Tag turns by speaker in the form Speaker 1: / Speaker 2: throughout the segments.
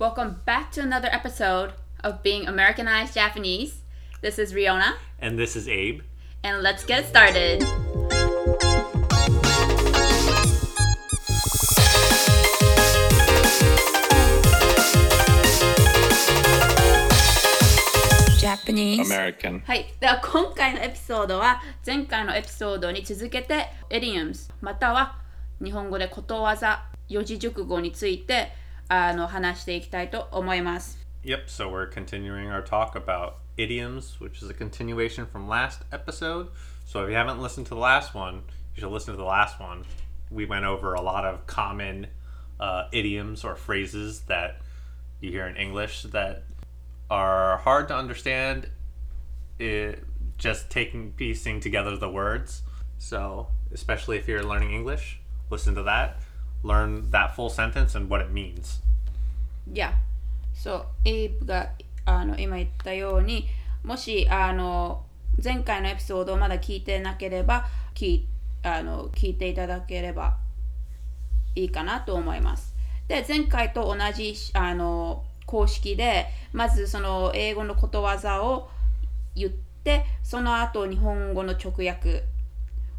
Speaker 1: Welcome back to another episode of Being Americanized Japanese. This is Riona,
Speaker 2: And this is Abe.
Speaker 1: and let's get started. Japanese
Speaker 3: American.
Speaker 1: はい。では今回のエピソードは前回のエピソードに続けて idioms または日本語でことわざ四字熟語についてあの話していきたいと思います。
Speaker 2: Yep, so we're continuing our talk about idioms, which is a continuation from last episode. So if you haven't listened to the last one, you should listen to the last one. We went over a lot of common uh, idioms or phrases that you hear in English that are hard to understand it, just taking piecing together the words. So, especially if you're learning English, listen to that, Learn that full sentence and what it means.
Speaker 1: いや、そう、エイブがあの今言ったように、もしあの前回のエピソードをまだ聞いてなければ聞あの聞いていただければいいかなと思います。で、前回と同じあの公式で、まずその英語のことわざを言って、その後日本語の直訳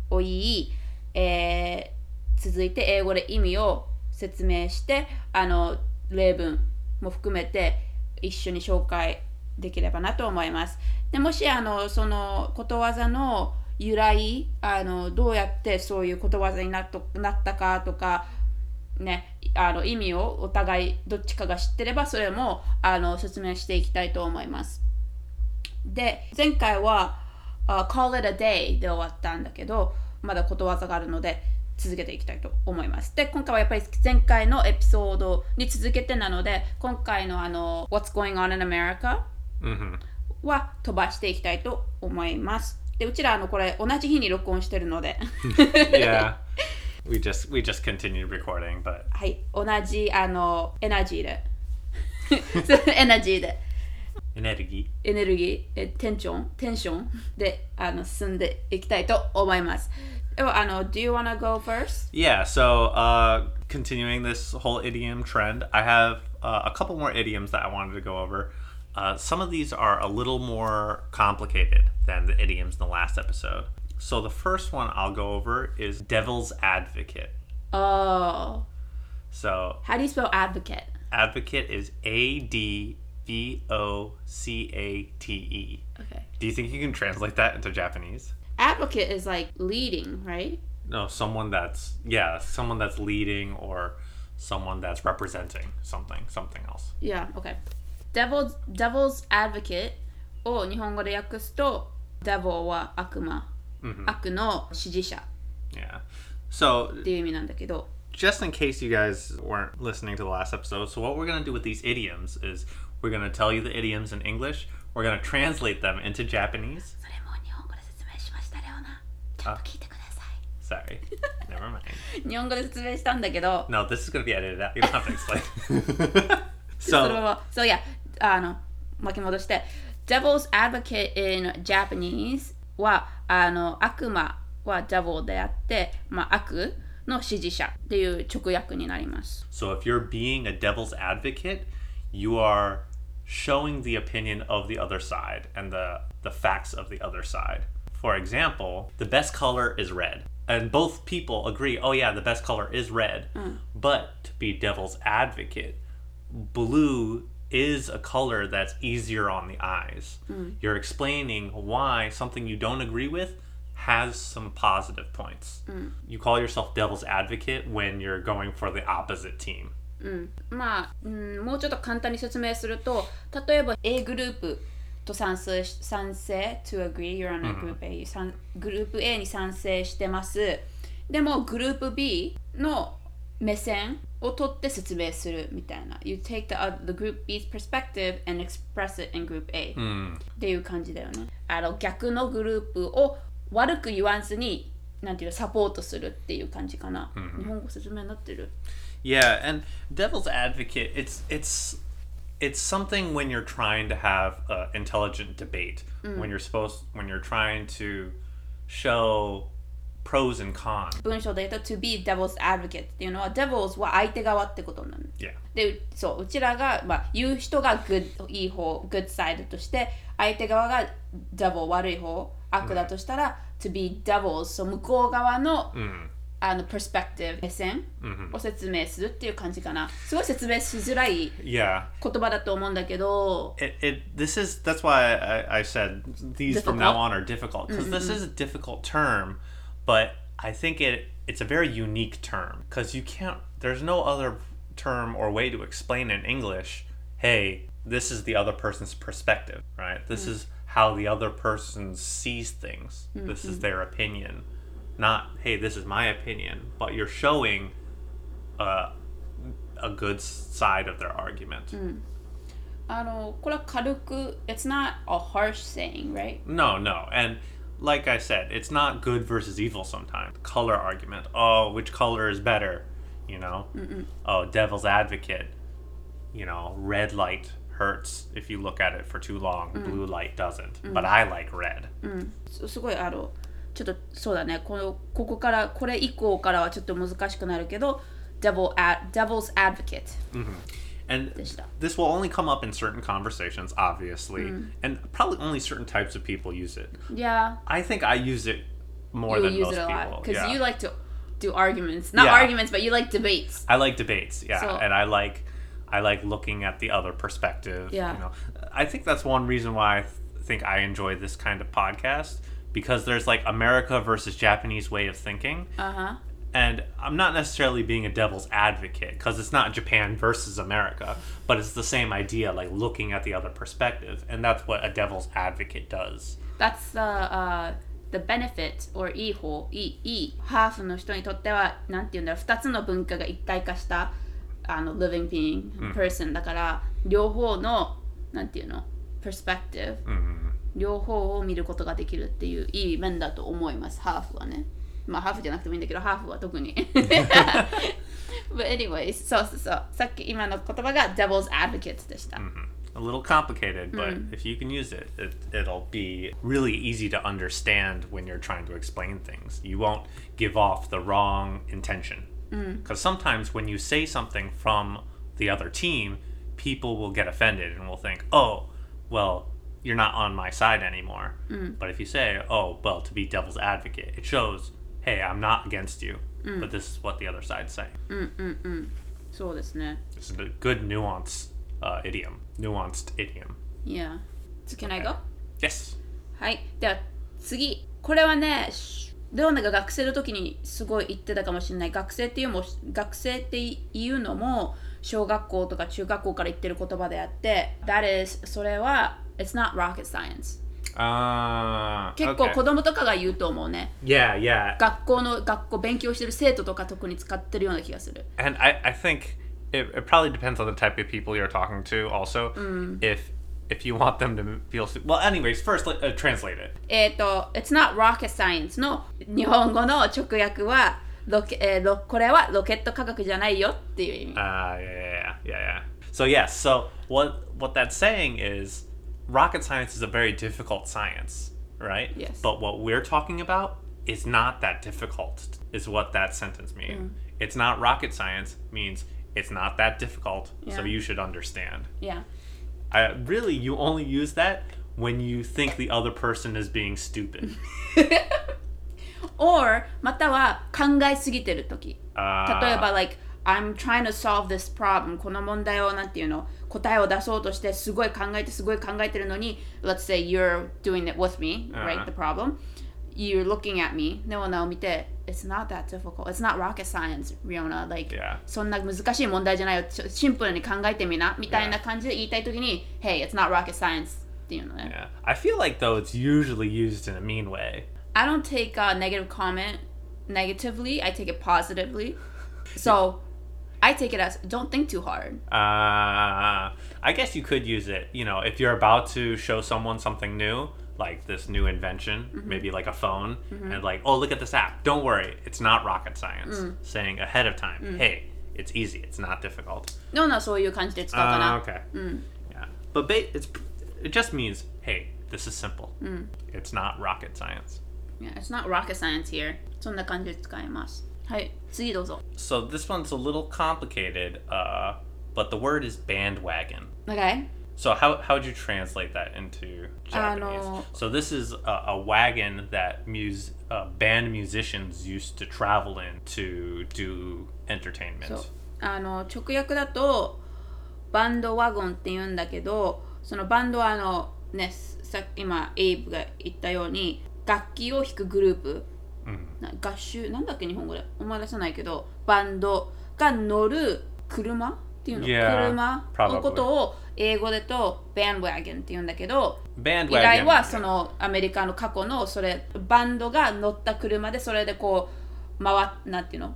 Speaker 1: を言い、えー続いて英語で意味を説明してあの例文も含めて一緒に紹介できればなと思います。でもしあのそのことわざの由来あのどうやってそういうことわざになっとなったかとかね、あの意味をお互いどっちかが知ってればそれもあの説明していきたいと思います。で前回は、あ Call it a day で終わったんだけどまだことわざがあるので続けていきたいと思います。で今回はやっぱり前回のエピソードに続けてなので今回のあの What's going on in America
Speaker 2: hmm
Speaker 1: は飛ばしていきたいと思います。でうちらあのこれ同じ日に録音してるので
Speaker 2: yeah. We just we just continued recording, but
Speaker 1: はい同じあのエナジーで エナジーで
Speaker 2: energy.
Speaker 1: エネルギー、えテンション、テンションであの進んでいきたいと思います。Oh, I know. Do you want to go first?
Speaker 2: Yeah. So, uh, continuing this whole idiom trend, I have uh, a couple more idioms that I wanted to go over. Uh, some of these are a little more complicated than the idioms in the last episode. So the first one I'll go over is devil's advocate.
Speaker 1: Oh.
Speaker 2: So.
Speaker 1: How do you spell advocate?
Speaker 2: Advocate is A D V O C A T E.
Speaker 1: Okay.
Speaker 2: Do you think you can translate that into Japanese?
Speaker 1: Advocate is like leading, right?
Speaker 2: No, someone that's yeah, someone that's leading or someone that's representing something, something else.
Speaker 1: Yeah, okay. Devil's, devil's advocate を日本語で訳すと Devil は悪魔、悪の支持者
Speaker 2: Yeah. So
Speaker 1: っていう意味なんだけど
Speaker 2: just in case you guys weren't listening to the last episode, so what we're gonna do with these idioms is we're gonna tell you the idioms in English. We're gonna translate them into Japanese.
Speaker 1: ナちゃんと聞いてくださ
Speaker 2: Sorry, never mind.
Speaker 1: い日本語で説明したんだけど
Speaker 2: No, this is gonna be edited out. You don't have to explain.
Speaker 1: そのま
Speaker 2: so
Speaker 1: ま、そういや、あの、巻き戻して、Devil's Advocate in Japanese は、あの、悪魔は Devil であって、まあ、悪の支持者っていう直訳になります。
Speaker 2: So if you're being a devil's advocate, you are showing the opinion of the other side and the the facts of the other side. For example, the best color is red. And both people agree, oh yeah, the best color is red. But to be devil's advocate, blue is a color that's easier on the eyes. You're explaining why something you don't agree with has some positive points. You call yourself devil's advocate when you're going for the opposite team.
Speaker 1: まあ、うん、もうちょっと簡単に説明すると、例えば A グループ と賛成し賛成 to agree you're on a group A、賛グループ A に賛成してます。でもグループ B の目線を取って説明するみたいな。You take the, uh, the group B's perspective and express it in group A、っていう感じだよね。あの逆のグループを悪く言わずに、なんていうの、サポートするっていう感じかな。日本語説明になってる。
Speaker 2: Yeah, and devil's advocate, it's it's it's something when you're trying to have uh, intelligent debate, when you're supposed when you're trying to show pros and cons.
Speaker 1: 文章で言うと to be devil's advocate っていうのは devils は相手側ってことなの
Speaker 2: Yeah.
Speaker 1: でそううちらが、まあ、言う人が good いい方 good side として相手側が devil 悪い方悪だとしたら、to be devils そう向こう側の,、 あの perspective 目線を説明するっていう感じかなすごい説明しづらい
Speaker 2: Yeah.
Speaker 1: 言葉だと思うんだけど
Speaker 2: It, it this is that's why I, I said these from now
Speaker 1: Difficult?
Speaker 2: on are difficult because this is a difficult term, but I think it it's a very unique term because you can't there's no other term or way to explain in English. Hey, this is the other person's perspective, right? This is how the other person sees things. This is their opinion, not hey, this is my opinion, but you're showing uh, a good side of their argument.
Speaker 1: あのこれは軽く it's not a harsh saying right
Speaker 2: No, no. And like I said, it's not good versus evil sometimes. Color argument. Oh, which color is better? You know? Oh, devil's advocate. You know, red light hurts if you look at it for too long. Blue light doesn't. But I like red.
Speaker 1: すすごいあの ちょっとそうだねこのここからこれ以降からはちょっと難しくなるけど devil ad, devil's advocate
Speaker 2: And
Speaker 1: でした。
Speaker 2: this will only come up in certain conversations, obviously. And probably only certain types of people use it.
Speaker 1: Yeah
Speaker 2: I think I use it more
Speaker 1: you
Speaker 2: than
Speaker 1: use
Speaker 2: most
Speaker 1: it a lot
Speaker 2: people.
Speaker 1: because
Speaker 2: yeah.
Speaker 1: you like to do arguments not
Speaker 2: Yeah.
Speaker 1: arguments but you like debates
Speaker 2: I like debates, yeah,
Speaker 1: So-
Speaker 2: and I like I like looking at the other perspective.
Speaker 1: Yeah.
Speaker 2: You know, I think that's one reason why I th- think I enjoy this kind of podcast because there's like America versus Japanese way of thinking,
Speaker 1: uh-huh
Speaker 2: and I'm not necessarily being a devil's advocate because it's not Japan versus America, but it's the same idea, like looking at the other perspective, and that's what a devil's advocate does.
Speaker 1: that's the, uh, the benefit or いい方いいいいハーフの人にとってはなんて言うんだろう2つの文化が一体化したあの living being person だから、両方のなんていうの perspective、 両方を見ることができるっていういい面だと思いますハーフはねまあハーフじゃなくてもいいんだけどハーフは特に But anyways そうそうそうさっき今の言葉が devil's advocate でした、
Speaker 2: a little complicated, but if you can use it, it, it'll be really easy to understand when you're trying to explain things. You won't give off the wrong intention. Because sometimes when you say something from the other team, people will get offended and will think, oh, well, you're not on my side anymore. But if you say, oh, well, to be devil's advocate, it shows, hey, I'm not against you, but this is what the other side's saying.
Speaker 1: そうですね
Speaker 2: This is a good nuance uh, idiom, nuanced idiom.
Speaker 1: Yeah So can I go?
Speaker 2: Yes.
Speaker 1: はいでは次これはねしレオナが学生の時にすごい言ってたかもしれない学生っていうも学生っていうのも小学校とか中学校から言ってる言葉であって That is それは It's not rocket science
Speaker 2: Uh,
Speaker 1: 結構.子供とかが言うと思うね
Speaker 2: Yeah, yeah.
Speaker 1: 学校の学校勉強してる生徒とか特に使ってるような気がする
Speaker 2: And I, I think it, it probably depends on the type of people you're talking to also. If if you want them to feel well anyways first let, uh, translate it
Speaker 1: えっ、と、It's not rocket science の日本語の直訳はロケ、えーロこれはロケット科学じゃないよっていう意味。
Speaker 2: uh yeah yeah yeah yeah so yes so what what that's saying is rocket science is a very difficult science right
Speaker 1: Yes.
Speaker 2: but what we're talking about is not that difficult is what that sentence means it's not rocket science means it's not that difficult so
Speaker 1: Yeah.
Speaker 2: you should understand
Speaker 1: Yeah.
Speaker 2: I, really, you only use that when you think the other person is being stupid.
Speaker 1: or または考えすぎてるとき。
Speaker 2: Uh,
Speaker 1: 例えば、like, I'm trying to solve this problem この問題をなんていうの答えを出そうとしてすごい考えてすごい考えてるのに Let's say you're doing it with me, right?
Speaker 2: Uh-huh.
Speaker 1: The problem You're looking at me レオナを見て It's not that difficult It's not rocket science, Riona Like
Speaker 2: Yeah.
Speaker 1: そんな難しい問題じゃないよちょシンプルに考えてみなみたいな感じで言いたいときに Hey, it's not rocket science っていうのね
Speaker 2: yeah. I feel like though it's usually used in a mean way.
Speaker 1: I don't take a negative comment negatively. I take it positively. So I take it as don't think too hard.
Speaker 2: Uh, I guess you could use it. You know, if you're about to show someone something new, like this new invention, maybe like a phone, and like, oh, look at this app. Don't worry, it's not rocket science. Saying ahead of time, hey, it's easy. It's not difficult.
Speaker 1: のなそういう感じで使うか
Speaker 2: Uh,
Speaker 1: な。
Speaker 2: okay. Yeah, but ba- it's it just means hey, this is simple. It's not rocket science.
Speaker 1: Yeah, it's not rocket science here. そんな感じで使います。 はい、次どうぞ。
Speaker 2: So this one's a little complicated, uh, but the word is bandwagon.
Speaker 1: Okay?
Speaker 2: So how how would you translate that into Japanese?
Speaker 1: no.
Speaker 2: So this is a, a wagon that mus- uh, band musicians used to travel in to do entertainment.
Speaker 1: そうあの直訳だとバンドワゴンって言うんだけどそのバンドはあのねさ今エイブが言ったように楽器を弾くグループ
Speaker 2: Mhm.
Speaker 1: な合衆なんだっけ日本語で思い出さないけどバンドが乗る車っていうの
Speaker 2: Yeah,
Speaker 1: 車.のことを英語でと bandwagon って言うんだけど
Speaker 2: Bandwagon.
Speaker 1: 由来は.そのアメリカの過去のそれバンドが乗った車でそれでこう回っなんていうの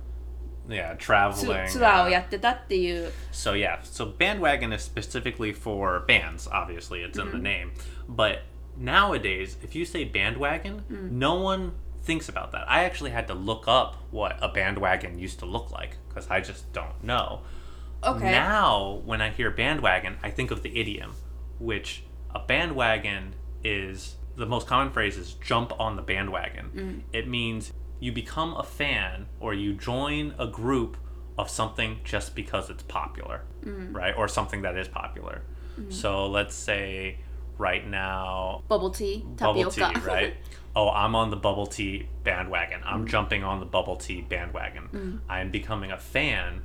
Speaker 2: yeah,
Speaker 1: ツ
Speaker 2: traveling.
Speaker 1: ツアーを
Speaker 2: uh,
Speaker 1: やってたっていう
Speaker 2: So yeah, so bandwagon is specifically for bands. Obviously, it's in the name. But nowadays, if you say bandwagon, no one thinks about that. I actually had to look up what a bandwagon used to look like because I just don't know.
Speaker 1: Okay.
Speaker 2: Now, when I hear bandwagon, I think of the idiom, which a bandwagon is the most common phrase is jump on the bandwagon. Mm. It means you become a fan or you join a group of something just because it's popular, mm. right? Or something that is popular. Mm. So let's say right now,
Speaker 1: bubble tea, tapioca.
Speaker 2: Bubble tea, right? Oh, I'm on the bubble tea bandwagon. I'm jumping on the bubble tea bandwagon. I'm becoming a fan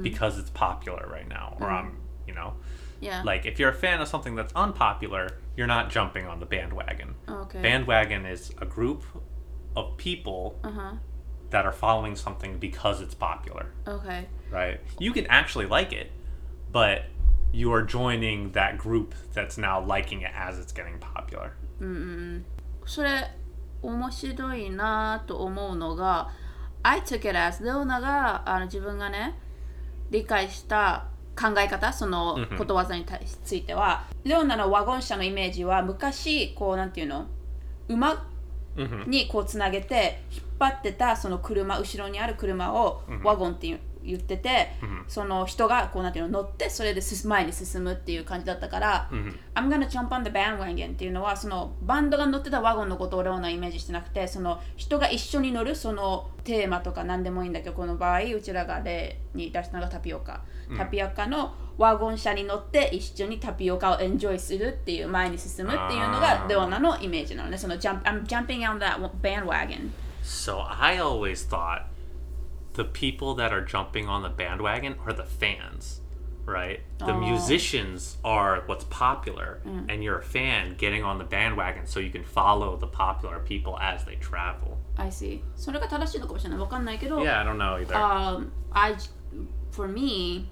Speaker 2: because it's popular right now, or I'm, you know,
Speaker 1: yeah.
Speaker 2: like if you're a fan of something that's unpopular, you're not jumping on the bandwagon.
Speaker 1: okay.
Speaker 2: Bandwagon is a group of people
Speaker 1: uh-huh.
Speaker 2: that are following something because it's popular,
Speaker 1: Okay.
Speaker 2: right? You can actually like it, but you are joining that group that's now liking it as it's getting popular. Mm.
Speaker 1: それ面白いなと思うのが I took it as レオナがあの自分がね理解した考え方そのことわざについては。レオナのワゴン車のイメージは昔こうなんていうの馬
Speaker 2: hmm
Speaker 1: にこうつなげて引っ張ってたその車後ろにある車をワゴンって言う言ってて、その人がこうなんていうの乗ってそれで進前に進むっていう感じだったから、I'm gonna jump on the bandwagon っていうのはそのバンドが乗ってたワゴンのことをレオナはイメージしてなくてその人が一緒に乗るそのテーマとか何でもいいんだけどこの場合うちらが例に出したのがタピオカ、タピオカのワゴン車に乗って一緒にタピオカをエンジョイするっていう前に進むっていうのがレオナのイメージなのね。その jump, I'm jumping on that bandwagon
Speaker 2: So I always thought the people that are jumping on the bandwagon are the fans, right? The
Speaker 1: Oh.
Speaker 2: musicians are what's popular, and you're a fan getting on the bandwagon so you can follow the popular people as they travel.
Speaker 1: I see それが正しいのかもしれないわかんないけど、
Speaker 2: Yeah, I don't know either.
Speaker 1: um, I, for me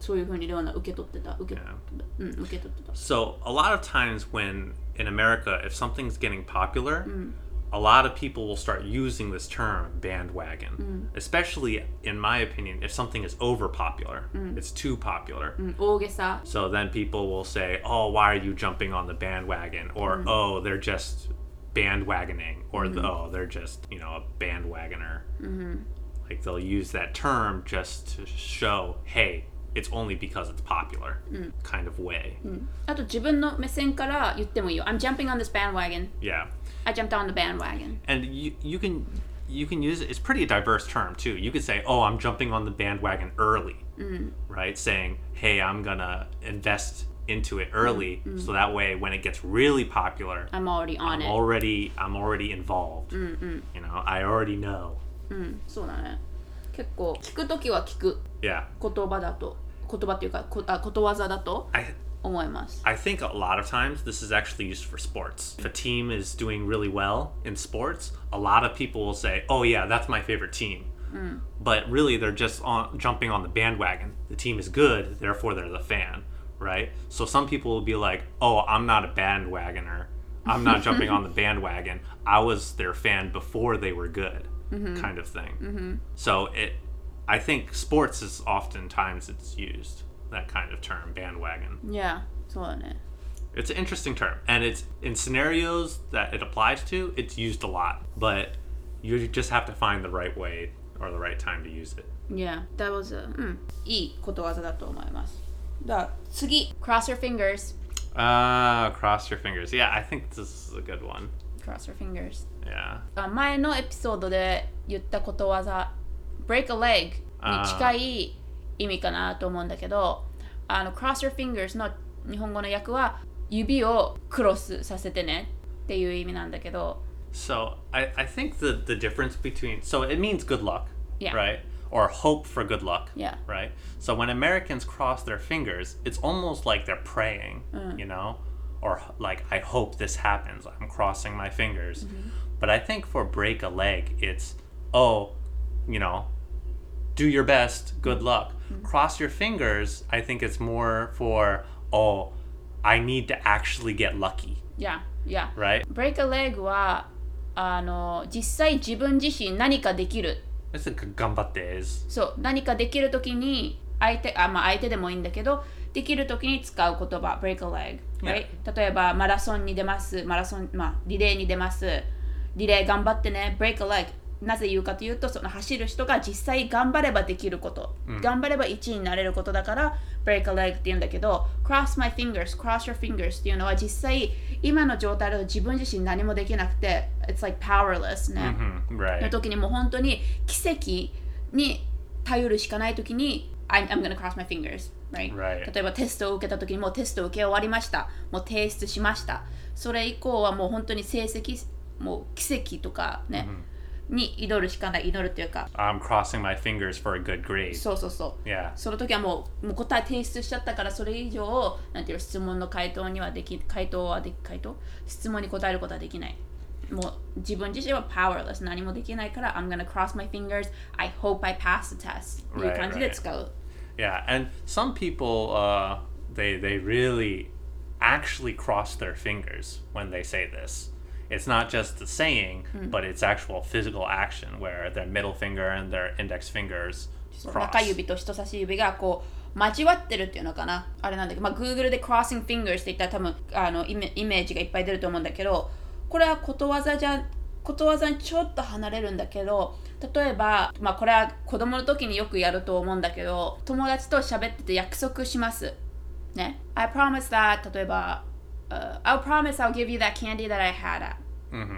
Speaker 1: そういうふうにレオナ受け取ってた受け,、
Speaker 2: Yeah.
Speaker 1: うん、受け取ってた
Speaker 2: So a lot of times when in America, if something's getting popular, a lot of people will start using this term bandwagon, mm. especially in my opinion, if something is overpopular, mm. it's too popular.
Speaker 1: Mm.
Speaker 2: So then people will say, "Oh, why are you jumping on the bandwagon?" Or, "Oh, they're just bandwagoning," or mm-hmm. "Oh, they're just you know a bandwagoner." Mm-hmm. Like they'll use that term just to show, "Hey, it's only because it's popular," kind of way.
Speaker 1: あと自分の目線から言ってもいいよ I'm jumping on this bandwagon
Speaker 2: Yeah,
Speaker 1: I jumped on the bandwagon
Speaker 2: and you you can you can use it. It's pretty a diverse term too. You could say, "Oh, I'm jumping on the bandwagon early," right? Saying, "Hey, I'm gonna invest." into it early so that way when it gets really popular
Speaker 1: I'm already on
Speaker 2: I'm
Speaker 1: it
Speaker 2: already I'm already involved. You know, I already know.
Speaker 1: うんそうだね結構聞くときは聞く
Speaker 2: Yeah.
Speaker 1: 言葉だと 言葉っていうかこあことわざだと
Speaker 2: I
Speaker 1: 思います
Speaker 2: I think a lot of times this is actually used for sports. If a team is doing really well in sports, a lot of people will say, "Oh yeah, that's my favorite team." But really they're just on jumping on the bandwagon. The team is good, therefore they're the fan, right? So some people will be like, "Oh, I'm not a bandwagoner. I'm not jumping on the bandwagon. I was their fan before they were good." Kind of thing. So it I think sports is oftentimes it's used that kind of term, bandwagon.
Speaker 1: Yeah そうだね
Speaker 2: It's an interesting term, and it's in scenarios that it applies to. It's used a lot, but you just have to find the right way or the right time to use it.
Speaker 1: Yeah, that was a うんいいことわざだと思いますだから次 Cross your fingers
Speaker 2: Ah, cross your fingers. Yeah, I think this is a good one.
Speaker 1: cross your fingers
Speaker 2: Yeah.
Speaker 1: あ前のエピソードで言ったことわざ break a leg に近い意味かなと思うんだけどあの cross your fingers の日本語の訳は指をクロスさせてねっていう意味なんだけど
Speaker 2: So I, I think the, the difference between so it means good luck,
Speaker 1: Yeah.
Speaker 2: right? Or hope for good luck,
Speaker 1: Yeah.
Speaker 2: right? So when Americans cross their fingers, it's almost like they're praying,
Speaker 1: Mm.
Speaker 2: you know, or like I hope this happens. I'm crossing my fingers.
Speaker 1: Mm-hmm.
Speaker 2: But I think for break a leg, it's oh, you know, do your best, good luck.
Speaker 1: Mm-hmm.
Speaker 2: Cross your fingers. I think it's more for oh, I need to actually get lucky,
Speaker 1: いやいや
Speaker 2: right?
Speaker 1: break a leg はあの実際自分自身何かできる
Speaker 2: It's a gambatte is
Speaker 1: そう何かできるときに相手あ、まあ、相手でもいいんだけどできるときに使う言葉 break a leg、right? 例えばマラソンに出ますマラソン、まあ、リレーに出ますリレー頑張ってね break a leg なぜ言うかというとその走る人が実際頑張ればできること、頑張れば1位になれることだから break a leg って言うんだけど cross my fingers cross your fingers っていうのは実際今の状態だと自分自身何もできなくて it's like powerless ね、
Speaker 2: Mhm,
Speaker 1: の
Speaker 2: right.
Speaker 1: 時にもう本当に奇跡に頼るしかない時に I'm, I'm gonna cross my fingers right?
Speaker 2: Right.
Speaker 1: 例えばテストを受けた時にもうテストを受け終わりました。もう提出しました。それ以降はもう本当に成績もう奇跡とかね、に祈るしかない祈るっていうか
Speaker 2: I'm crossing my fingers for a good grade.
Speaker 1: そうそうそう
Speaker 2: Yeah.
Speaker 1: その時はもうもう答え提出しちゃったからそれ以上なんていうの質問の回答にはでき回答はでき回答質問に答えることはできないもう自分自身は powerless 何もできないから I'm gonna cross my fingers I hope I pass the test っていう
Speaker 2: Right,
Speaker 1: 感じで
Speaker 2: right.
Speaker 1: 使う
Speaker 2: Yeah, and some people uh they they really actually cross their fingers when they say this. It's not just the saying, but it's actual physical action where their middle finger and their index fingers cross.
Speaker 1: 中指と人差し指がこう交わってるっていうのかな？あれなんだけど、まあ、Google で crossing fingers って言ったら多分あのイメイメージがいっぱい出ると思うんだけどこれはことわざじゃことわざにちょっと離れるんだけど例えば、まあ、これは子供の時によくやると思うんだけど友達と喋ってて約束します。ね？I promise that 例えば、uh, I'll promise I'll give you that candy that I had at,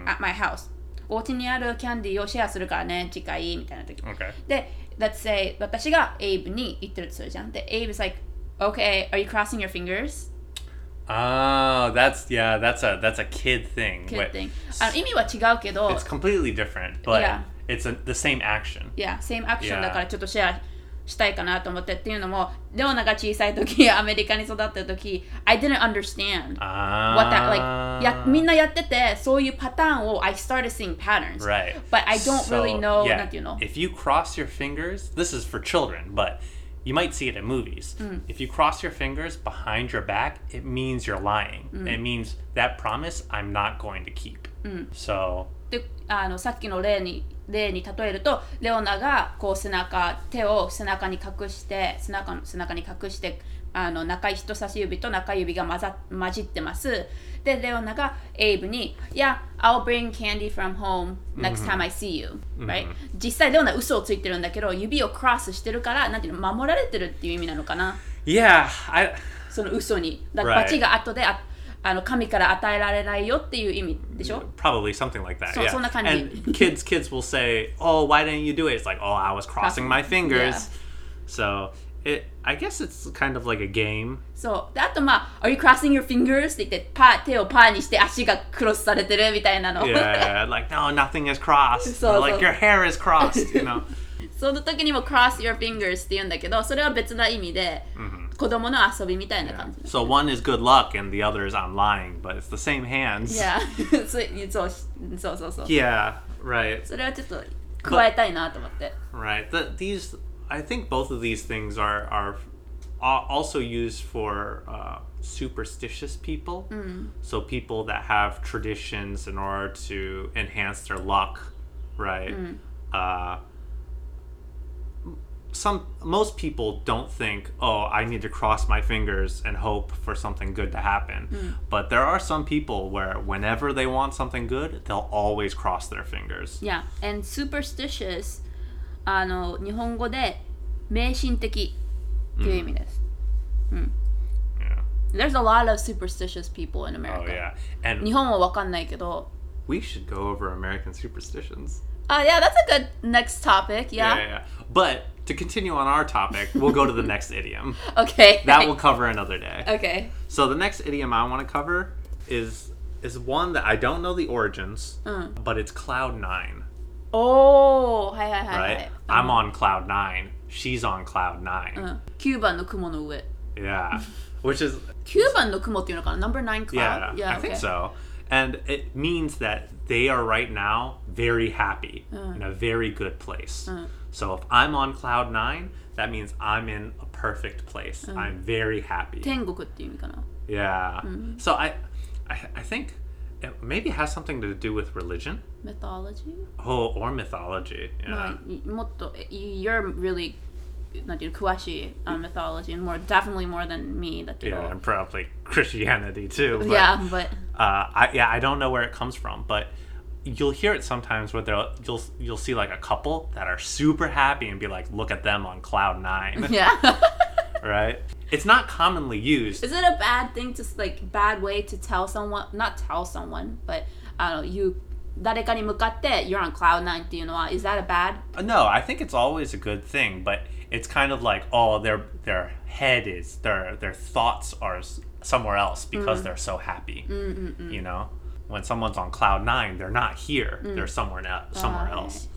Speaker 1: at my house お家にあるキャンディーをシェアするからね次回みたいな時
Speaker 2: Okay.
Speaker 1: で、let's say 私が Abe に言ってるとするじゃん。で、Abe is like, okay, are you crossing your fingers?
Speaker 2: Oh, that's yeah, that's a that's a kid thing.
Speaker 1: Kid
Speaker 2: Wait,
Speaker 1: thing. あの意味は違うけど、
Speaker 2: It's completely different, but
Speaker 1: Yeah.
Speaker 2: it's a, the same action.
Speaker 1: いや、same action
Speaker 2: Yeah.
Speaker 1: だからちょっとシェア したいかなと思ってっていうのも、レオナが小さい時、アメリカに育ってる時、I didn't understand
Speaker 2: Ah.
Speaker 1: what that, like, やみんなやってて、そういうパターンを I started seeing patterns.
Speaker 2: Right.
Speaker 1: But I don't
Speaker 2: So,
Speaker 1: really know,
Speaker 2: yeah,
Speaker 1: なんていうの
Speaker 2: If you cross your fingers, this is for children, but you might see it in movies.
Speaker 1: Mm.
Speaker 2: If you cross your fingers behind your back, it means you're lying.
Speaker 1: Mm.
Speaker 2: It means that promise I'm not going to keep. So,
Speaker 1: であのさっきの例に例に例えるとレオナがこう背中手を背中に隠して背中の背中に隠してあの中人差し指と中指が混ざ混じってます。でレオナがエイブに「Yeah, I'll bring candy from home next time I see you、right? 実際レオナ嘘をついてるんだけど指をクロスしてるからなんていうの守られてるっていう意味なのかな。
Speaker 2: Yeah, I
Speaker 1: その嘘に。だから
Speaker 2: Right.
Speaker 1: 罰が後でああの神から与えられないよっていう意味でしょ
Speaker 2: probably something like that.
Speaker 1: So-
Speaker 2: yeah.
Speaker 1: そんな感じ。
Speaker 2: And kids kids will say, "Oh, why didn't you do it?" It's like, "Oh, I was crossing my fingers." So, it I guess it's kind of like a game.
Speaker 1: そう。で、あとまあ、Are you crossing your fingers? って言って、パー、手をパーにして足がクロスされてるみたいなの。
Speaker 2: Yeah, like no, nothing is crossed.
Speaker 1: So-
Speaker 2: Or, like
Speaker 1: so-
Speaker 2: your hair is crossed, you know.
Speaker 1: その時にも cross your fingers って言うんだけど、それは別な意味で、子供の遊びみたいな感じ。
Speaker 2: So one is good luck and the other is I'm lying, but it's the same hands.
Speaker 1: いや、そうそうそうそうそう。
Speaker 2: Yeah, right.
Speaker 1: それはちょっと加えたいなと思って。
Speaker 2: Right. The, these, I think both of these things are are a- also used for uh, superstitious people. So people that have traditions in order to enhance their luck, right? Uh, some most people don't think, oh, I need to cross my fingers and hope for something good to happen. But there are some people where whenever they want something good, they'll always cross their fingers.
Speaker 1: いや、and superstitious あの日本語で迷信的っていう意味です。
Speaker 2: Yeah.
Speaker 1: There's a lot of superstitious people in
Speaker 2: Oh
Speaker 1: America.
Speaker 2: yeah. And
Speaker 1: 日本はわかんないけど、
Speaker 2: we should go over American superstitions.
Speaker 1: Uh, yeah, that's a good next topic.
Speaker 2: Yeah,
Speaker 1: Yeah.
Speaker 2: yeah, yeah. But to continue on our topic, we'll go to the next idiom.
Speaker 1: Okay.
Speaker 2: That will cover another day.
Speaker 1: Okay.
Speaker 2: So the next idiom I want to cover is is one that I don't know the origins, but it's cloud nine,
Speaker 1: おー、はいはいはい、はい。
Speaker 2: right? I'm on cloud nine. She's on cloud nine.
Speaker 1: うん。9番の雲の上。
Speaker 2: Yeah, which is
Speaker 1: 9番の雲っていうのかな ?Number 9
Speaker 2: yeah,
Speaker 1: cloud?
Speaker 2: I think so. And it means that they are right now very happy in a very good place. So if I'm on cloud nine, that means I'm in a perfect place. I'm very happy.
Speaker 1: 天国っていう意味かな
Speaker 2: Yeah. So I, I, I think it maybe has something to do with religion.
Speaker 1: Mythology?
Speaker 2: Oh, or mythology.
Speaker 1: ま
Speaker 2: Yeah.
Speaker 1: あ、いもっと、え you're really なんていうの詳しい、uh, mythology and more, definitely more than me だけど。
Speaker 2: Yeah, and probably Christianity too. But,
Speaker 1: yeah, but
Speaker 2: Uh, I yeah, I don't know where it comes from, but you'll hear it sometimes where they'll you'll you'll see like a couple that are super happy and be like, look at them on cloud nine,
Speaker 1: yeah.
Speaker 2: right? It's not commonly used.
Speaker 1: Is it a bad thing to like bad way to tell someone not tell someone but あの you 誰かに向かって you're on cloud nine っていうのは is that a bad
Speaker 2: Uh, No, I think it's always a good thing, but it's kind of like oh, their their head is their their thoughts are s- somewhere else because they're so happy. You know, when someone's on cloud nine, they're not here; they're somewhere now, somewhere
Speaker 1: Ah,
Speaker 2: else.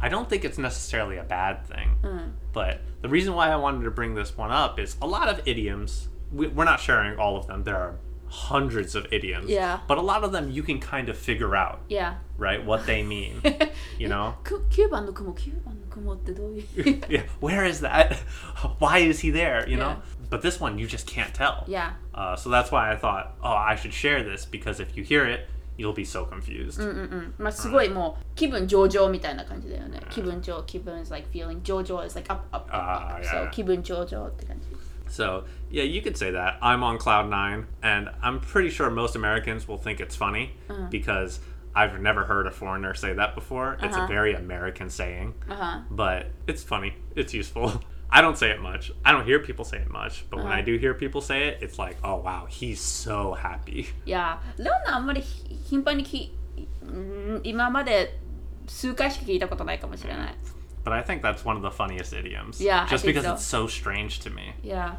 Speaker 2: I don't think it's necessarily a bad thing, but the reason why I wanted to bring this one up is a lot of idioms. We, we're not sharing all of them. There are hundreds of idioms,
Speaker 1: Yeah.
Speaker 2: but a lot of them you can kind of figure out,
Speaker 1: yeah
Speaker 2: right? What they mean, you know.
Speaker 1: く9番の雲9番の 雲ってどういう
Speaker 2: yeah, where is that? Why is he there? You know.
Speaker 1: Yeah.
Speaker 2: But this one, you just can't tell.
Speaker 1: yeah
Speaker 2: Uh, so that's why I thought, oh, I should share this because if you hear it, you'll be so confused.
Speaker 1: うんうんまあすごいもう気分上々みたいな感じだよね気分上気分 is like feeling 上々 is like up up up,
Speaker 2: Ah,
Speaker 1: up.
Speaker 2: yeah.
Speaker 1: so 気分上々って感じ
Speaker 2: So yeah, you could say that. I'm on cloud nine, and I'm pretty sure most Americans will think it's funny
Speaker 1: Uh-huh.
Speaker 2: because I've never heard a foreigner say that before. It's a
Speaker 1: Uh-huh.
Speaker 2: very American saying,
Speaker 1: あは
Speaker 2: but it's funny. It's useful. I don't say it much. I don't hear people say it much, but when
Speaker 1: Uh-huh.
Speaker 2: I do hear people say it, it's like, oh wow, he's so happy.
Speaker 1: いやレオナあんまりひ頻繁にきうん今まで数回しか聞いたことないかもしれない
Speaker 2: But I think that's one of the funniest idioms.
Speaker 1: Yeah, I
Speaker 2: Just
Speaker 1: think
Speaker 2: because
Speaker 1: so.
Speaker 2: it's so strange to me.
Speaker 1: いや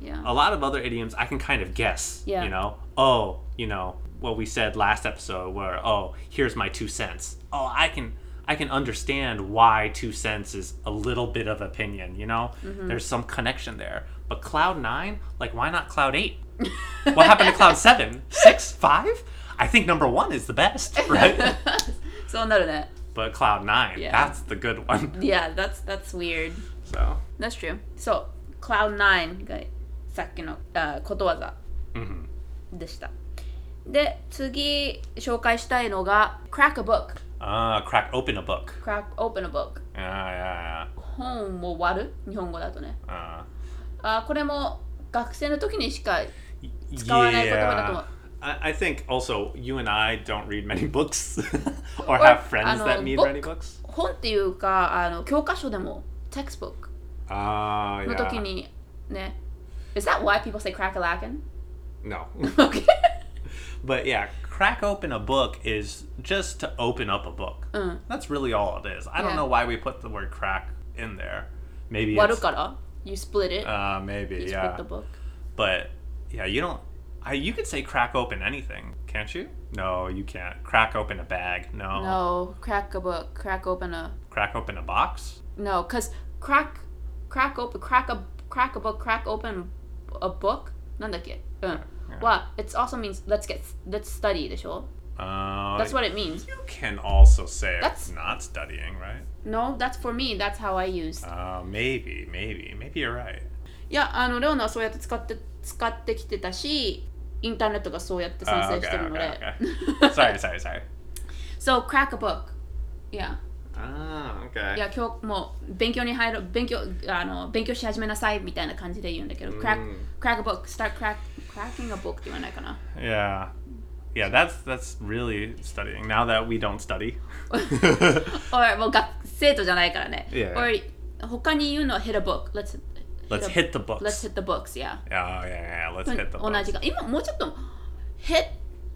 Speaker 1: いや
Speaker 2: A lot of other idioms I can kind of guess.
Speaker 1: Yeah.
Speaker 2: You know, oh, you know, what we said last episode where, oh, here's my two cents. Oh, I can I can understand why two cents is a little bit of opinion, you know?
Speaker 1: Mm-hmm.
Speaker 2: There's some connection there. But Cloud Nine, like why not Cloud Eight? what happened to Cloud Seven? Six? Five? I think number one is the best, right?
Speaker 1: そうなるね
Speaker 2: but Cloud Nine,
Speaker 1: Yeah.
Speaker 2: that's the good one.
Speaker 1: Yeah, that's that's weird.
Speaker 2: So
Speaker 1: That's true. そう、Cloud9 がさっきのあことわざ
Speaker 2: mhm.
Speaker 1: でした。 で、次紹介したいのが Crack a book.
Speaker 2: Ah, crack open a book.
Speaker 1: Crack open a book.
Speaker 2: Yeah, yeah,
Speaker 1: 本を割る日本語だとね。
Speaker 2: yeah. Uh,
Speaker 1: あこれも学生の時にしか使わない言葉だと思う。
Speaker 2: I, I think also you and I don't read many books or have friends
Speaker 1: あの
Speaker 2: that read
Speaker 1: book-
Speaker 2: many books.
Speaker 1: 本っていうかあの教科書でも textbook
Speaker 2: Ah,
Speaker 1: の時にね。Is that why people say crack a lackin?
Speaker 2: No.
Speaker 1: Okay.
Speaker 2: but yeah, crack open a book is just to open up a book.
Speaker 1: Mm.
Speaker 2: That's really all it is. I don't
Speaker 1: Yeah.
Speaker 2: know why we put the word crack in there. Maybe
Speaker 1: 割る
Speaker 2: it's,
Speaker 1: から You split it.
Speaker 2: uh, maybe,
Speaker 1: you
Speaker 2: yeah.
Speaker 1: split the book.
Speaker 2: But yeah, you don't. I, you could say crack open anything, can't you? No, you can't. Crack open a bag. No.
Speaker 1: No, crack a book, crack open a
Speaker 2: Crack open a box.
Speaker 1: no, cause crack, crack open, crack a crack a book, crack open a book. なんだっけ？うん。 は、it also means let's get let's study でしょ
Speaker 2: Uh,
Speaker 1: That's what it means.
Speaker 2: you can also say
Speaker 1: That's-
Speaker 2: it's not studying, right?
Speaker 1: No, that's for me. That's how I use.
Speaker 2: Uh, maybe, maybe, maybe you're right.
Speaker 1: いや、あのレオナはそうやって使って使ってきてたし、インターネットがそうやって宣
Speaker 2: Uh,
Speaker 1: 伝
Speaker 2: okay,
Speaker 1: してるの
Speaker 2: okay,
Speaker 1: で。
Speaker 2: okay. sorry, sorry, sorry.
Speaker 1: so crack a book. Yeah.
Speaker 2: Ah, okay.
Speaker 1: いや今日もう勉強に入る勉強あの勉強し始めなさいみたいな感じで言うんだけど、crack crack a book start crack cracking a book って言わないかな
Speaker 2: Yeah. Yeah, that's that's really studying. Now that we don't study.
Speaker 1: or もう学生徒じゃないからね
Speaker 2: Yeah.
Speaker 1: or 他に言うのは hit a book let's
Speaker 2: Let's hit the books.
Speaker 1: let's hit the books yeah
Speaker 2: Oh yeah, yeah. Let's hit the
Speaker 1: 同
Speaker 2: books.
Speaker 1: じか今もうちょっと hit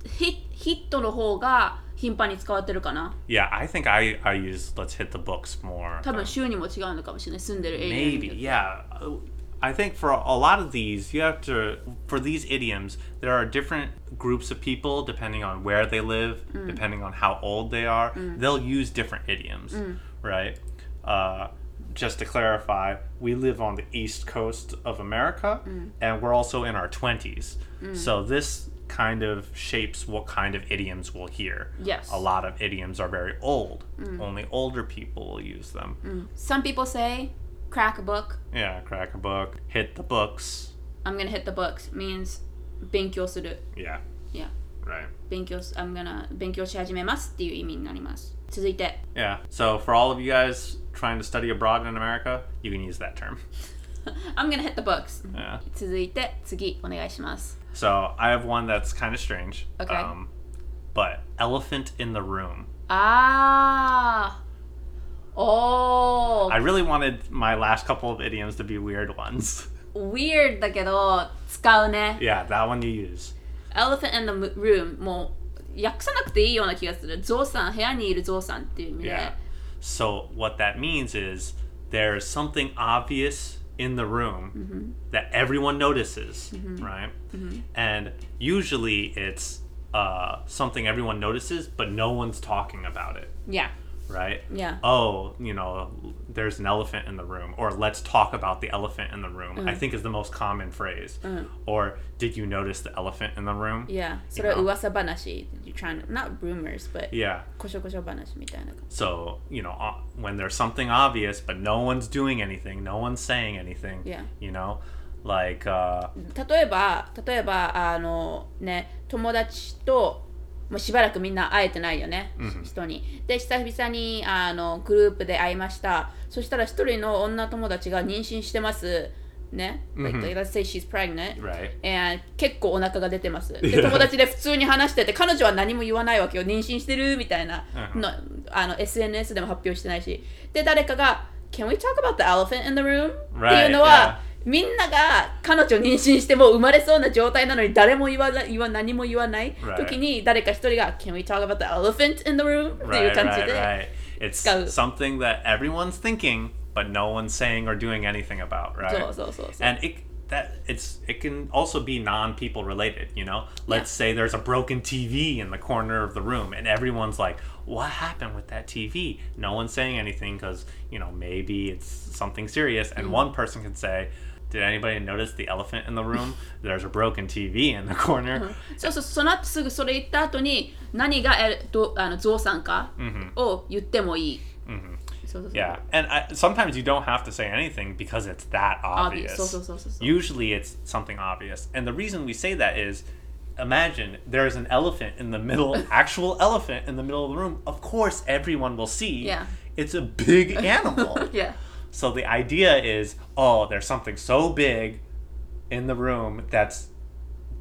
Speaker 1: hit ヒットの方が頻繁に使われてるかな
Speaker 2: Yeah, I think I, I use let's hit the books more.
Speaker 1: 多分州にも違うのかもしれない住んでるエリア
Speaker 2: Maybe, yeah. I think for a lot of these, you have to, for these idioms, there are different groups of people depending on where they live, mm. depending on how old they are. Mm. They'll use different idioms, mm. right? Uh, just to clarify, we live on the east coast of America and we're also in our 20s. So this kind of shapes what kind of idioms we'll hear.
Speaker 1: Yes.
Speaker 2: A lot of idioms are very old. Only older people will use them.
Speaker 1: Some people say crack a book
Speaker 2: Yeah, crack a book, hit the books.
Speaker 1: I'm gonna hit the books means 勉強する
Speaker 2: Yeah,
Speaker 1: Yeah
Speaker 2: right.
Speaker 1: 勉強す I'm gonna 勉強し始めますっていう意味になります続いて
Speaker 2: Yeah. So for all of you guys trying to study abroad in America, you can use that term.
Speaker 1: I'm gonna hit the books
Speaker 2: Yeah.
Speaker 1: 続いて次お願いします
Speaker 2: So I have one that's kind of strange.
Speaker 1: Okay.
Speaker 2: Um, but elephant in the room.
Speaker 1: あ ーおー
Speaker 2: I really wanted my last couple of idioms to be weird ones.
Speaker 1: weird だけど使うね
Speaker 2: yeah, that one you use.
Speaker 1: Elephant in the room もう訳さなくていいような気がするゾウさん部屋にいるゾウさんっていう意味で、
Speaker 2: Yeah. So what that means is there's something obvious in the room that everyone notices, right? And usually it's uh, something everyone notices, but no one's talking about it,
Speaker 1: Yeah
Speaker 2: right?
Speaker 1: Yeah.
Speaker 2: Oh, you know, there's an elephant in the room, or let's talk about the elephant in the room. I think is the most common phrase. Or did you notice the elephant in the room?
Speaker 1: Yeah それは噂話 You're trying to, not rumors but
Speaker 2: Yeah.
Speaker 1: こしょこしょ話みたいな
Speaker 2: So, you know, uh, when there's something obvious, but no one's doing anything, no one's saying anything,
Speaker 1: Yeah.
Speaker 2: you know, like, uh,
Speaker 1: 例えば例えばあのね友達と もうしばらくみんな会えてないよね、人に。で久々にあのグループで会いました。そしたら一人の女友達が妊娠してます。ね、like, let's say she's pregnant.
Speaker 2: Right?
Speaker 1: And 結構お腹が出てます。で友達で普通に話してて彼女は何も言わないわけよ。妊娠してる？みたいな。のあの SNS でも発表してないし。で誰かが Can we talk about the elephant in the room? っていうのは、みんなが彼女妊娠してもう生まれそうな状態なのに誰も言わない言わ何も言わない
Speaker 2: Right.
Speaker 1: 時に誰か一人が Can we talk about the elephant in the room? っていう
Speaker 2: Right,
Speaker 1: 感じ
Speaker 2: right,
Speaker 1: で、
Speaker 2: right. It's
Speaker 1: 使う。
Speaker 2: something that everyone's thinking, but no one's saying or doing anything about, right?
Speaker 1: そうそうそうそう
Speaker 2: And it that it's it can also be non-people related, you know. Let's say there's a broken TV in the corner of the room, and everyone's like, "What happened with that TV?" No one's saying anything because you know maybe it's something serious, and one person can say. Did anybody notice the elephant in the room? There's a broken TV in the corner.
Speaker 1: そうそうその後すぐそれ言った後に何がえどあのゾウさんかを言ってもいい、そうそうそう
Speaker 2: Yeah, and I, sometimes you don't have to say anything because it's that obvious.
Speaker 1: Obvious. So, so, so, so, so.
Speaker 2: Usually it's something obvious. And the reason we say that is imagine there's an elephant in the middle, actual elephant in the middle of the room. Of course, everyone will see.
Speaker 1: Yeah.
Speaker 2: It's a big animal.
Speaker 1: Yeah.
Speaker 2: So the idea is oh, there's something so big in the room that's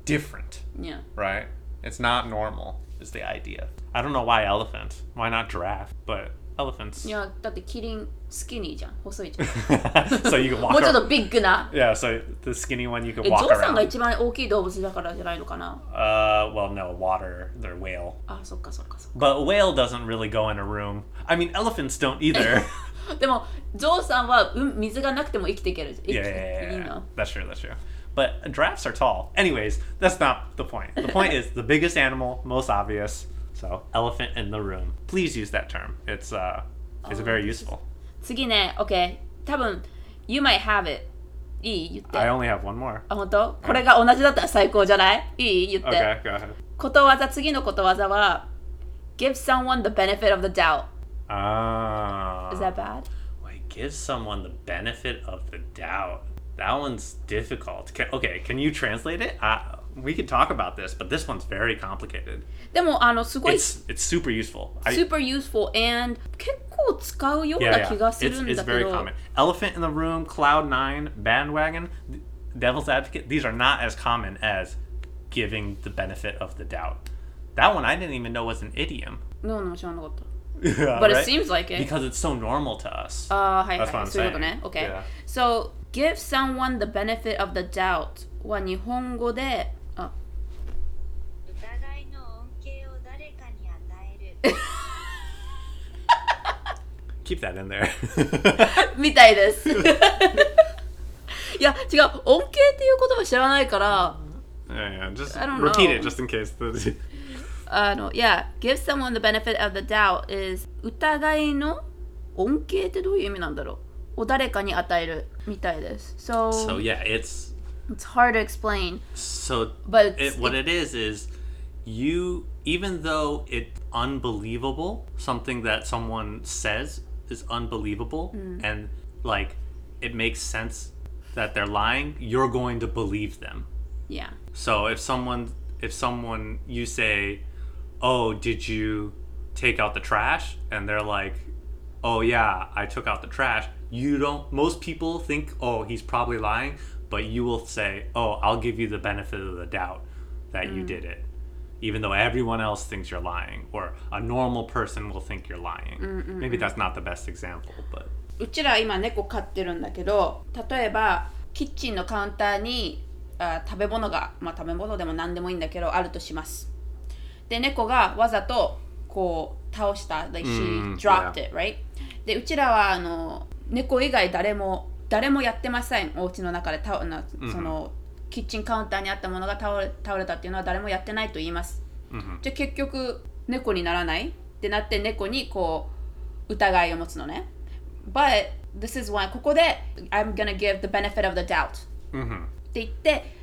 Speaker 2: different,
Speaker 1: Yeah.
Speaker 2: right? It's not normal, is the idea. I don't know why elephant. Why not giraffe? But elephants.
Speaker 1: いやだってキリンスキニーじゃん細いじゃん
Speaker 2: so you can
Speaker 1: も
Speaker 2: walk
Speaker 1: うちょっ
Speaker 2: around.
Speaker 1: とビッグな
Speaker 2: Yeah, so the skinny one you can
Speaker 1: えゾ
Speaker 2: walk
Speaker 1: ウさんが
Speaker 2: around.
Speaker 1: 一番大きい動物だからじゃないのかな
Speaker 2: Uh, well, no, water. They're whale.
Speaker 1: あそっかそっかそっ
Speaker 2: But a whale doesn't really go in a room. I mean, elephants don't either.
Speaker 1: かでもゾウさんは、うん、水がなくても生きていける生き
Speaker 2: yeah,
Speaker 1: て
Speaker 2: yeah,
Speaker 1: いい
Speaker 2: yeah, yeah.
Speaker 1: の
Speaker 2: That's true, that's true. But giraffes are tall. Anyways, that's not the point. The point is the biggest animal, most obvious. So, elephant in the room. Please use that term. It's uh, it's very useful.
Speaker 1: 次ね OK 多分 You might have it いい言って
Speaker 2: I only have one more.
Speaker 1: あ本当これが同じだったら最高じゃないいい言って、
Speaker 2: Okay, go ahead.
Speaker 1: ことわざ次のことわざは Give someone the benefit of the doubt
Speaker 2: Ah.
Speaker 1: Is that bad?
Speaker 2: Wait, give someone the benefit of the doubt. That one's difficult. Can, okay, can you translate it? Uh, we could talk about this, but this one's very complicated.
Speaker 1: でもあのすごい
Speaker 2: It's it's super useful. I,
Speaker 1: super useful and 結構使うよう
Speaker 2: yeah,
Speaker 1: な
Speaker 2: yeah.
Speaker 1: 気がす
Speaker 2: It's,
Speaker 1: るん
Speaker 2: it's
Speaker 1: だけ
Speaker 2: very
Speaker 1: ど
Speaker 2: common. Elephant in the room, Cloud Nine, Bandwagon, Devil's Advocate. These are not as common as giving the benefit of the doubt. That one I didn't even know was an idiom.
Speaker 1: ノーノー知らなかった
Speaker 2: Yeah,
Speaker 1: But it
Speaker 2: right?
Speaker 1: seems like it
Speaker 2: because it's so normal to us.
Speaker 1: ああはいは
Speaker 2: That's what
Speaker 1: い
Speaker 2: I'm
Speaker 1: そういうこと
Speaker 2: saying.
Speaker 1: ね OK、
Speaker 2: Yeah.
Speaker 1: So give someone the benefit of the doubt は日本語であ
Speaker 3: 疑いの恩恵を誰かに与える
Speaker 2: Keep that in there.
Speaker 1: みたいです。いや、違う。恩恵っていう言葉知らないから、
Speaker 2: yeah, yeah, just
Speaker 1: I don't
Speaker 2: repeat
Speaker 1: know.
Speaker 2: it just in case. The,
Speaker 1: あの、いや、give someone the benefit of the doubt is 疑いの恩恵ってどういう意味なんだろうを誰かに与えるみたいです。So,
Speaker 2: so yeah, it's
Speaker 1: it's hard to explain.
Speaker 2: so
Speaker 1: But
Speaker 2: it, what it is is you even though it's unbelievable something that someone says is unbelievable and like it makes sense that they're lying you're going to believe them
Speaker 1: Yeah.
Speaker 2: so if someone if someone you say oh did you take out the trash and they're like oh yeah i took out the trash you don't most people think oh he's probably lying but you will say oh i'll give you the benefit of the doubt that you did it even though everyone else thinks you're lying or a normal person will think you're lying maybe that's not the best example but
Speaker 1: うちら今猫飼ってるんだけど例えばキッチンのカウンターにあ食べ物がまあ食べ物でも何でもいいんだけどあるとします で猫がわざとこう倒した。Like she
Speaker 2: うん
Speaker 1: dropped it right? でうちらはあの猫以外誰も誰もやってません。お家の中で倒なその、キッチンカウンターにあったものが倒れ倒れたっていうのは誰もやってないと言います、じゃあ結局猫にならないってなって猫にこう疑いを持つのね。But this is why ここで I'm gonna give the benefit of the doubt って言って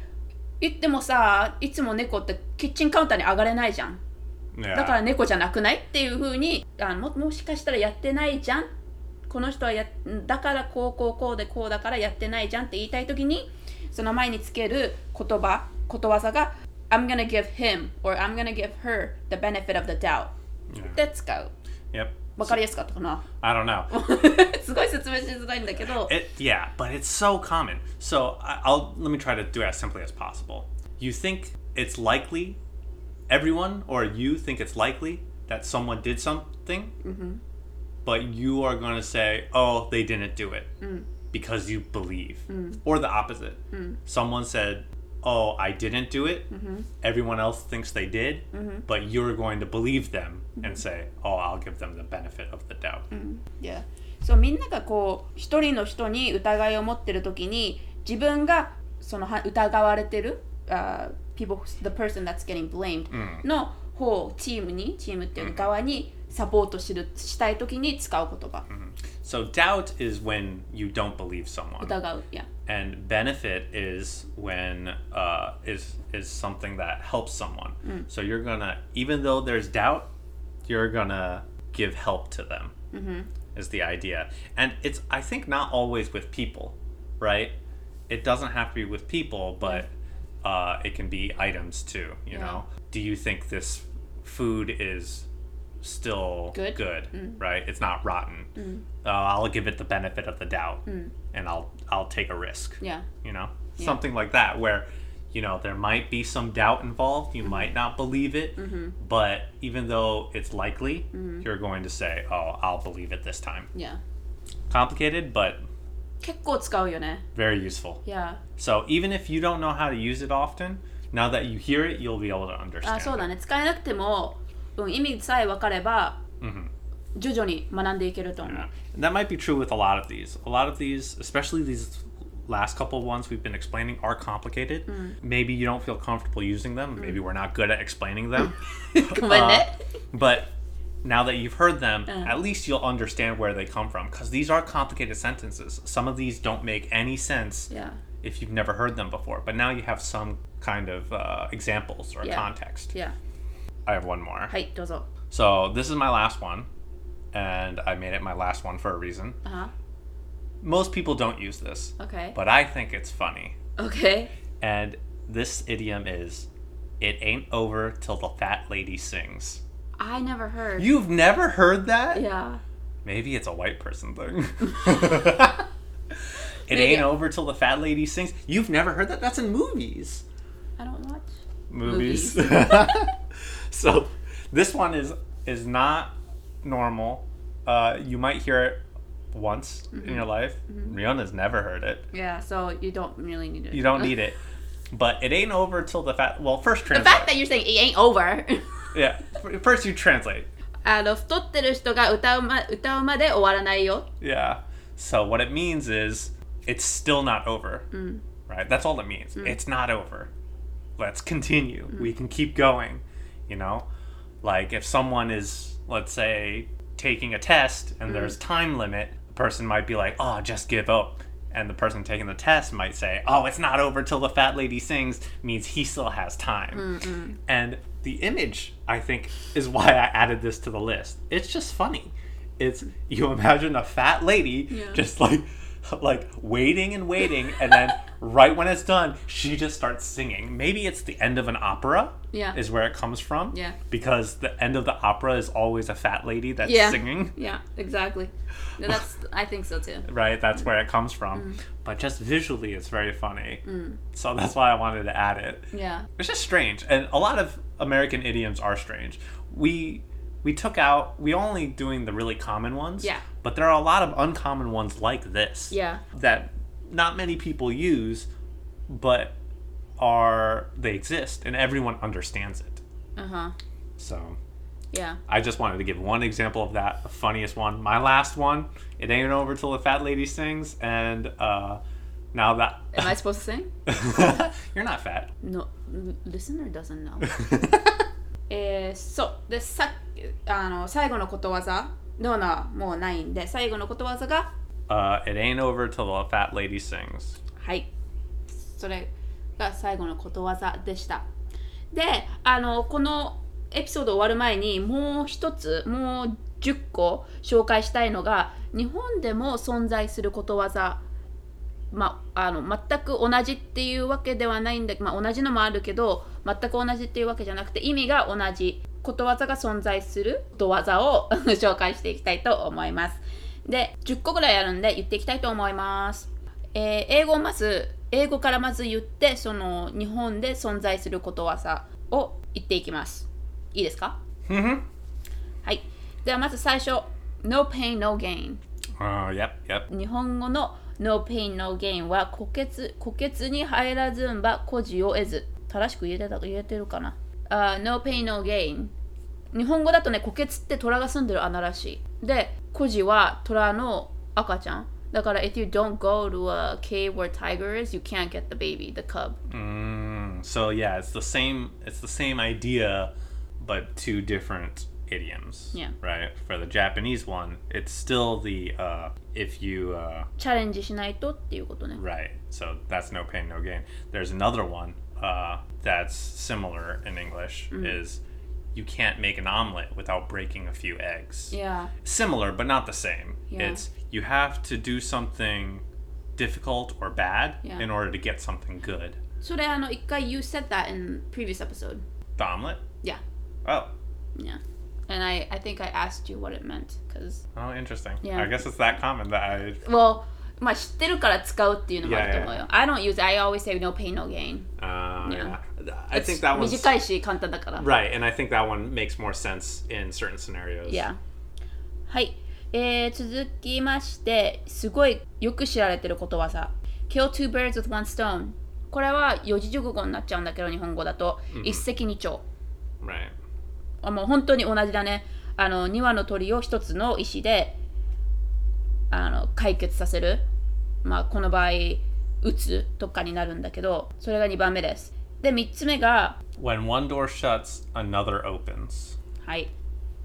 Speaker 1: 言ってもさいつも猫ってキッチンカウンターに上がれないじゃん。
Speaker 2: yeah
Speaker 1: だから猫じゃなくないっていう風にあももしかしたらやってないじゃん。この人はやだからこうこうこうでこうだからやってないじゃんって言いたい時にその前につける言葉ことわざが I'm gonna give him or I'm gonna give her the benefit of the doubt
Speaker 2: Yeah.
Speaker 1: で使う。
Speaker 2: Yep
Speaker 1: わかりやすかったかな
Speaker 2: i don't know
Speaker 1: すごい説明しづらいんだけど
Speaker 2: It, yeah, but it's so common. So I, I'll let me try to do it as simply as possible. You think it's likely, everyone or you think it's likely that someone did something, but you are going to say, "Oh, they didn't do it," because you believe, or the opposite. Someone said, "Oh, I didn't do it." Everyone else thinks they did, but you're going to believe them and say, "Oh, I'll give them the benefit of the doubt."
Speaker 1: Yeah. そうみんながこう一人の人に疑いを持ってる時に自分がそのは疑われてる、uh, people the person that's getting blamed の方チームにチームっていう側にサポートするしたい時に使う言葉、
Speaker 2: So doubt is when you don't believe someone.
Speaker 1: 疑う。Yeah.
Speaker 2: and benefit is when uh, is is something that helps someone. So you're gonna even though there's doubt, you're gonna give help to them. Is the idea, and it's I think not always with people, right? It doesn't have to be with people, but uh, it can be items too. You
Speaker 1: Yeah.
Speaker 2: know, do you think this food is still
Speaker 1: Good?
Speaker 2: right? It's not rotten. Uh, I'll give it the benefit of the doubt, and I'll I'll take a risk
Speaker 1: Yeah.
Speaker 2: you know something like that where you know there might be some doubt involved you might not believe it but even though it's likely you're going to say oh i'll believe it this time
Speaker 1: Yeah.
Speaker 2: complicated but
Speaker 1: 結構使うよね。
Speaker 2: very useful
Speaker 1: Yeah.
Speaker 2: so even if you don't know how to use it often now that you hear it you'll be able to understand
Speaker 1: あ、そうだね。使えなくても、うん、意味さえ分かれば、徐々に学んでいけると思う。
Speaker 2: Yeah. And that might be true with a lot of these. A lot of these, especially these last couple ones we've been explaining are complicated. Mm. Maybe you don't feel comfortable using them. Mm. Maybe we're not good at explaining them.
Speaker 1: uh,
Speaker 2: but now that you've heard them, uh. at least you'll understand where they come from because these are complicated sentences. Some of these don't make any sense
Speaker 1: yeah.
Speaker 2: if you've never heard them before, but now you have some kind of uh, examples or
Speaker 1: yeah.
Speaker 2: context.
Speaker 1: Yeah.
Speaker 2: I have one more.
Speaker 1: Hi, dozo.
Speaker 2: So this is my last one, and I made it my last one for a reason.
Speaker 1: Uh-huh.
Speaker 2: Most people don't use this,
Speaker 1: Okay.
Speaker 2: but I think it's funny.
Speaker 1: Okay.
Speaker 2: And this idiom is, "It ain't over till the fat lady sings."
Speaker 1: I never heard.
Speaker 2: You've never heard that?
Speaker 1: Yeah.
Speaker 2: Maybe it's a white person thing. it
Speaker 1: Maybe.
Speaker 2: ain't over till the fat lady sings. You've never heard that? That's in movies.
Speaker 1: I don't watch.
Speaker 2: Movies. so this one is is not normal. Uh, you might hear it once in your life. Riona's never heard it.
Speaker 1: Yeah, so you don't really need it.
Speaker 2: You don't need it. But it ain't over till the fat. Well, first
Speaker 1: The
Speaker 2: translate.
Speaker 1: fact that you're saying it ain't over.
Speaker 2: yeah. First you translate.
Speaker 1: あの太ってる人が歌うま歌うまで終わらないよ。
Speaker 2: Yeah. So what it means is it's still not over. Right? That's all it means. It's not over. Let's continue. We can keep going. You know? Like if someone is let's say taking a test and there's time limit, the person might be like, "Oh, just give up." And the person taking the test might say, "Oh, it's not over till the fat lady sings," means he still has time. And the image, I think, is why I added this to the list. It's just funny. It's you imagine a fat lady
Speaker 1: Yeah.
Speaker 2: just like like waiting and waiting and then right when it's done she just starts singing maybe it's the end of an opera
Speaker 1: Yeah.
Speaker 2: is where it comes from
Speaker 1: Yeah.
Speaker 2: because the end of the opera is always a fat lady that's
Speaker 1: Yeah.
Speaker 2: singing
Speaker 1: Yeah, exactly. That's I think so too.
Speaker 2: right that's where it comes from
Speaker 1: Mm.
Speaker 2: but just visually it's very funny so that's why i wanted to add it
Speaker 1: Yeah.
Speaker 2: it's just strange and a lot of american idioms are strange we we took out we only doing the really common ones.
Speaker 1: Yeah.
Speaker 2: But there are a lot of uncommon ones like this.
Speaker 1: Yeah.
Speaker 2: That not many people use, but are they exist and everyone understands it.
Speaker 1: Uh huh.
Speaker 2: So.
Speaker 1: Yeah.
Speaker 2: I just wanted to give one example of that, the funniest one. My last one, it ain't over till the fat lady sings, and uh, now that.
Speaker 1: Am I supposed to sing?
Speaker 2: You're not fat.
Speaker 1: No, listener doesn't know. uh, so the second あの最後のことわざのなもうないんで、最後のことわざが、
Speaker 2: uh it ain't over till the fat lady sings
Speaker 1: はい。それが最後のことわざでした。で、あの、このエピソード終わる前にもう一つ、もう10個紹介したいのが、日本でも存在することわざ。まあ、あの全く同じっていうわけではないんだけど、まあ、同じのもあるけど全く同じっていうわけじゃなくて意味が同じことわざが存在することわざを 紹介していきたいと思います。で10個ぐらいあるんで言っていきたいと思います、えー英語をまず英語からまず言ってその日本で存在することわざを言っていきます。いいですか
Speaker 2: ？mm-hmm
Speaker 1: はい。ではまず最初 No pain no gain
Speaker 2: uh yep yep
Speaker 1: 日本語の No pain no gain は虎穴虎穴に入らずんば孤児を得ず。正しく言えてた言えてるかな、uh, ?No pain no gain 日本語だとね虎穴って虎が住んでる穴らしいで孤児は虎の赤ちゃんだから if you don't go to a cave where tiger is you can't get the baby the cub
Speaker 2: Mm, so yeah, it's the same. It's the same idea, but two different idioms.
Speaker 1: Yeah.
Speaker 2: Right. For the Japanese one, it's still the uh, if you uh,
Speaker 1: チャレンジしないとっていうことね
Speaker 2: right. So that's no pain, no gain. There's another one uh, that's similar in English. Is you can't make an omelet without breaking a few eggs.
Speaker 1: Yeah.
Speaker 2: Similar, but not the same.
Speaker 1: Yeah.
Speaker 2: It's you have to do something difficult or bad
Speaker 1: yeah.
Speaker 2: in order to get something good.
Speaker 1: So you said that in previous episode.
Speaker 2: The omelet?
Speaker 1: Yeah.
Speaker 2: Oh.
Speaker 1: Yeah. And I, I think I asked you what it meant because.
Speaker 2: Oh, interesting.
Speaker 1: Yeah.
Speaker 2: I guess it's that common that I.
Speaker 1: Well, まあ知ってるから使うっていうのもあると思うよ。I don't use I always say no pain no gain.
Speaker 2: Uh,
Speaker 1: Yeah.
Speaker 2: I think that one's
Speaker 1: 短いし簡単だから。
Speaker 2: right, and I think that one makes more sense in certain scenarios.
Speaker 1: Yeah. はい、えー、続きましてすごいよく知られてることわざ Kill two birds with one stone これは四字熟語になっちゃうんだけど日本語だと、一石二鳥
Speaker 2: Right.
Speaker 1: あもう本当に同じだねあの2羽の鳥を一つの石であの解決させるまあこの場合撃つとかになるんだけどそれが2番目ですで3つ目が
Speaker 2: When one door shuts, another opens.
Speaker 1: はい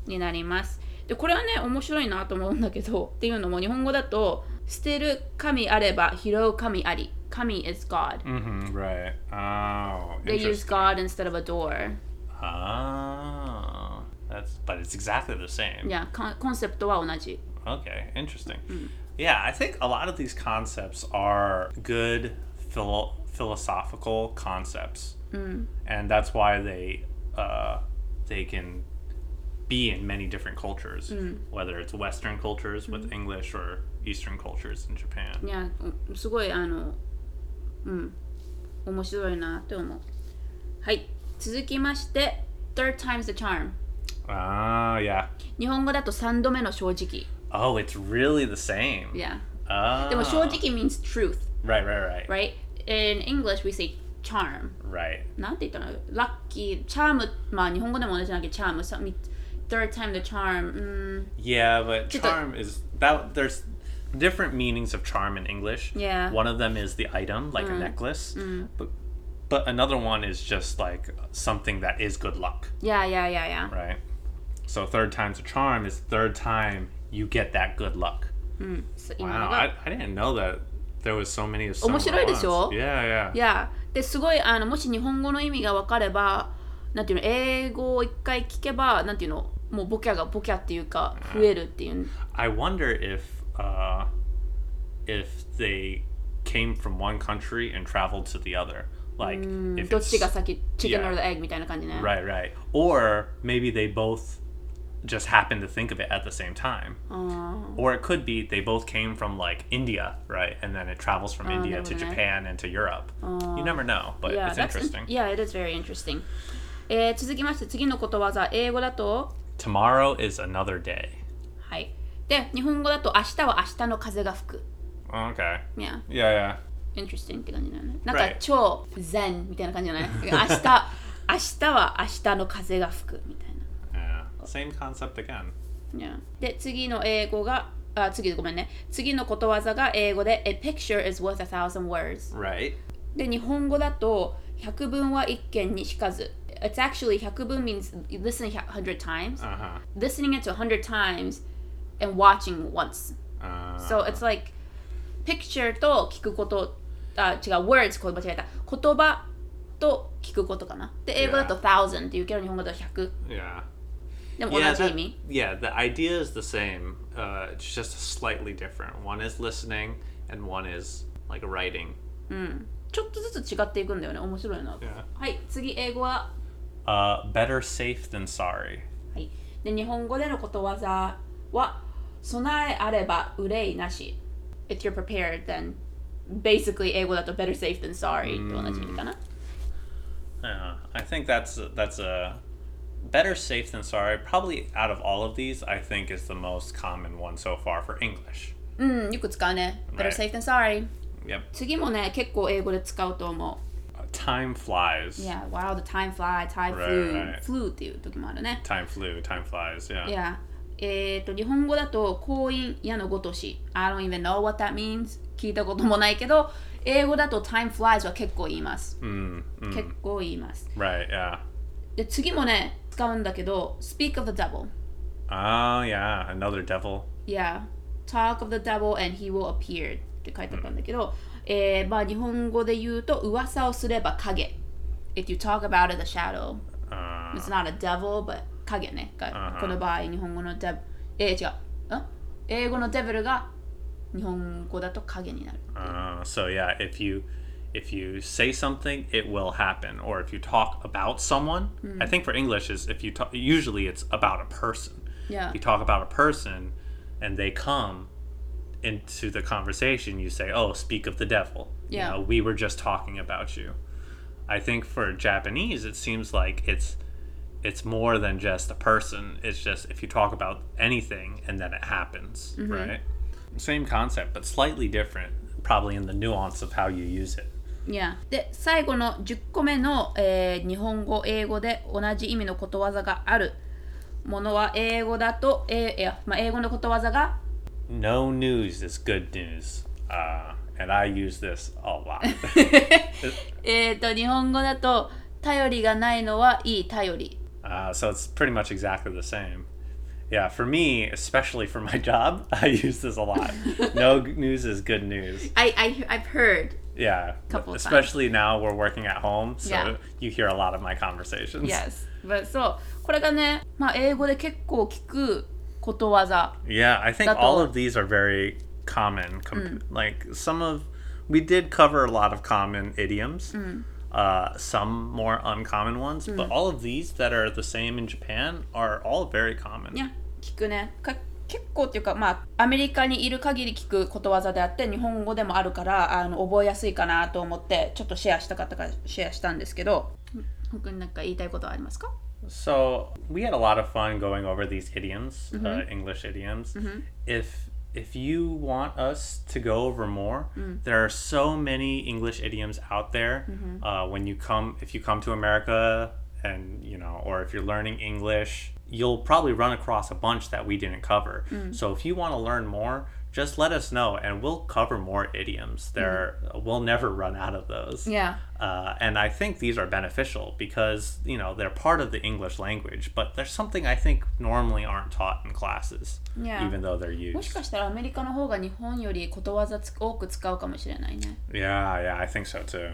Speaker 1: になりますでこれはね面白いなと思うんだけどっていうのも日本語だと捨てる神あれば拾う神あり神 is God
Speaker 2: Mm-hmm. Right. Oh.
Speaker 1: they use. God instead of a door
Speaker 2: Oh. That's. But it's exactly the same.
Speaker 1: いやコンコンセプトは同じ
Speaker 2: Okay. Interesting. Yeah, I think a lot of these concepts are good philo- philosophical concepts, and that's why they uh, they can be in many different cultures, whether it's Western cultures with English or Eastern cultures in Japan.
Speaker 1: いやうんすごいあのうん面白いなって思うはい続きまして third time's the charm
Speaker 2: Ah, yeah.
Speaker 1: 日本語だと3度目の正直
Speaker 2: Oh, it's really the same.
Speaker 1: いや
Speaker 2: Ah.
Speaker 1: でも正直 means truth
Speaker 2: Right, right, right,
Speaker 1: right in English we say charm
Speaker 2: right.
Speaker 1: なんて言ったのラッキーチャームまあ日本語でも同じなんだけどチャームさみ third time the charm. Mm,
Speaker 2: Yeah, but
Speaker 1: Just a-
Speaker 2: charm is that there's different meanings of charm in English.
Speaker 1: Yeah.
Speaker 2: One of them is the item, like a necklace. But but another one is just like something that is good luck,
Speaker 1: yeah, yeah, yeah, yeah.
Speaker 2: right? So third time's a charm is third time you get that good luck.
Speaker 1: そう今
Speaker 2: Wow,
Speaker 1: のが
Speaker 2: I, I didn't know that there was so many of some
Speaker 1: 面白いでしょ
Speaker 2: Yeah, yeah.
Speaker 1: いやですごいあのもし日本語の意味が分かればなんていうの英語を一回聞けばなんていうのもうボキャがボキャっていうか増えるっていう
Speaker 2: I wonder if uh, if they came from one country and traveled to the other. Like if
Speaker 1: どっち
Speaker 2: it's
Speaker 1: が先チキン
Speaker 2: Yeah.
Speaker 1: オール egg みたいな感じね
Speaker 2: right, right, or maybe they both just happen to think of it at the same time.
Speaker 1: あー
Speaker 2: Or it could be they both came from like India, right, and then it travels from India
Speaker 1: なるほ
Speaker 2: to
Speaker 1: どね。
Speaker 2: Japan and to Europe. You never know, but
Speaker 1: Yeah,
Speaker 2: it's
Speaker 1: that's
Speaker 2: interesting.
Speaker 1: yeah, it is very interesting. えー続きまして次のことわざ英語だと
Speaker 2: Tomorrow is another day.
Speaker 1: はいで日本語だと明日は明日の風が吹く
Speaker 2: Okay.
Speaker 1: Yeah,
Speaker 2: Yeah, yeah.
Speaker 1: interesting って感じだよねなんか
Speaker 2: Right.
Speaker 1: 超zen みたいな感じじゃない明日明日は明日の風が吹くみたいな
Speaker 2: Yeah. Same concept again.
Speaker 1: Yeah. で次の英語があ次ごめんね次のことわざが英語で A picture is worth a thousand words
Speaker 2: Right.
Speaker 1: で日本語だと百聞は一見にしかず It's actually 百聞 means listening a hundred times
Speaker 2: Uh huh.
Speaker 1: listening it to a hundred times and watching once
Speaker 2: Uh,
Speaker 1: so it's like picture と聞くことあ違う words これ間違えた言葉と聞くことかなで英語だと thousand っていうけど日本語だと100
Speaker 2: yeah.
Speaker 1: でも同
Speaker 2: Yeah,
Speaker 1: じ意
Speaker 2: that-
Speaker 1: 味
Speaker 2: yeah, the idea is the same. Uh, it's just slightly different. One is listening, and one is like writing.
Speaker 1: ちょっとずつ違っていくんだよね面白いな
Speaker 2: Yeah.
Speaker 1: はい次英語は
Speaker 2: Uh, better safe than sorry.
Speaker 1: はい、で日本語でのことわざは備えあれば憂いなし If you're prepared then basically 英語だと better safe than sorry と同じ意味かな
Speaker 2: Yeah, I think that's that's a better safe than sorry, probably out of all of these, I think is the most common one so far for English.
Speaker 1: Hmm. You could scan it. Better safe than sorry.
Speaker 2: Yep. Uh, time flies.
Speaker 1: Yeah, wow, the time flies, time
Speaker 2: right,
Speaker 1: flew.
Speaker 2: Right.
Speaker 1: Flew っていう時もあるね。
Speaker 2: Time flew, time flies, yeah.
Speaker 1: Yeah. Eh, えっと、日本語だと、光陰矢のごとし。I don't even know what that means. 聞いたこともないけど、英語だと time flies
Speaker 2: mm. mm.
Speaker 1: 結構言います。
Speaker 2: Right, yeah.
Speaker 1: で、次もね、使うんだけど Speak of the devil
Speaker 2: Oh yeah, another devil.
Speaker 1: Yeah Talk of the devil and he will appear って書いてあったんだけど、えーまあ日本語で言うと噂をすれば影 If you talk about it, the shadow
Speaker 2: Uh,
Speaker 1: It's not a devil but 影ねが
Speaker 2: Uh-huh.
Speaker 1: この場合日本語のデブえー、違う。ん英語のデビルが日本語だと影になる。
Speaker 2: uh, so yeah, if you if you say something, it will happen. Or if you talk about someone, I think for English is if you talk. Usually, it's about a person.
Speaker 1: Yeah.
Speaker 2: You talk about a person, and they come into the conversation. You say, "Oh, speak of the devil."
Speaker 1: Yeah.
Speaker 2: You know, we were just talking about you. I think for Japanese, it seems like it's it's more than just a person. It's just if you talk about anything and then it happens, mm-hmm. right? Same concept, but slightly different, probably in the nuance of how you use it.
Speaker 1: Yeah. で、最後の10個目の、えー日本語、英語で同じ意味のことわざがあるものは英語だと、えーいやまあ、英語のことわざが
Speaker 2: No news is good news, uh, and I use this a lot.
Speaker 1: えー、と日本語だと頼りがないのはいい頼り。
Speaker 2: Uh, so it's pretty much exactly the same. Yeah, for me, especially for my job, I use this a lot. no news is good news.
Speaker 1: I, I, I've heard
Speaker 2: Yeah,
Speaker 1: Couple of
Speaker 2: especially now we're working at home, so
Speaker 1: Yeah.
Speaker 2: you hear a lot of my conversations.
Speaker 1: Yes. But そうこれがね、まあ、英語で結構聞くことわざ。
Speaker 2: Yeah, I think
Speaker 1: That's
Speaker 2: all
Speaker 1: all.
Speaker 2: of these are very common. Com- Like some of, we did cover a lot of common idioms, uh, some more uncommon ones, but all of these that are the same in Japan are all very common.
Speaker 1: いや、聞くね。 か結構っていうか、まあ、アメリカにいる限り聞くことわざであって、日本語でもあるから、あの覚えやすいかなと思って、ちょっとシェアしたかったからシェアしたんですけど、他に何か言いたいことはありますか
Speaker 2: So we had a lot of fun going over these idioms, uh, English idioms. If if you want us to go over more, there are so many English idioms out there. Uh, when you come, if you come to America, and you know, or if you're learning English, you'll probably run across a bunch that we didn't cover. So if you want to learn more, just let us know and we'll cover more idioms. There we'll never run out of those.
Speaker 1: Yeah.
Speaker 2: Uh, and I think these are beneficial because you know they're part of the English language, but there's something I think normally aren't taught in classes,
Speaker 1: Yeah.
Speaker 2: even though they're
Speaker 1: もし
Speaker 2: used.
Speaker 1: かしたらアメリカの方が日本よりことわざつ多く使うかもしれないね。
Speaker 2: Yeah, yeah, I think so too.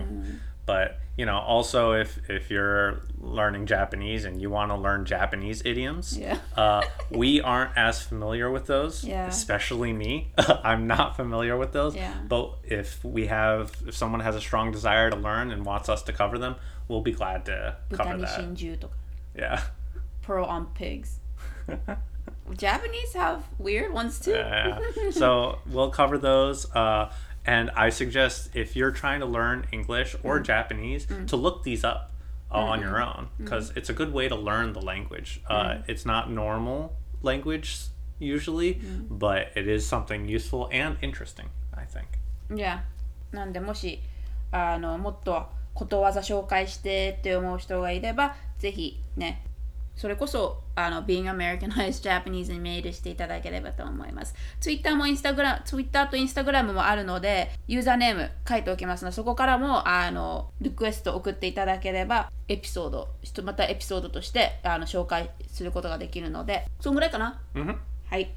Speaker 2: but you know also if if you're learning japanese and you want to learn japanese idioms
Speaker 1: yeah.
Speaker 2: uh, we aren't as familiar with those
Speaker 1: yeah.
Speaker 2: especially me i'm not familiar with those
Speaker 1: yeah.
Speaker 2: but if we have if someone has a strong desire to learn and wants us to cover them we'll be glad to cover that yeah
Speaker 1: pearl on pigs japanese have weird ones too
Speaker 2: yeah. so we'll cover those uh, and I suggest if you're trying to learn English or Japanese to look these up uh, on your own because it's a good way to learn the language. Uh, It's not normal language usually, but it is something useful and interesting. I think.
Speaker 1: Yeah. なんでもしあのもっとことわざ紹介してって思う人がいればぜひね それこそあの Being Americanized Japanese にメールしていただければと思います Twitter も Instagram Twitter と Instagram もあるのでユーザーネーム書いておきますのでそこからもあのリクエスト送っていただければエピソードまたエピソードとしてあの紹介することができるのでそんぐらいかな
Speaker 2: ？Mhm.
Speaker 1: はい。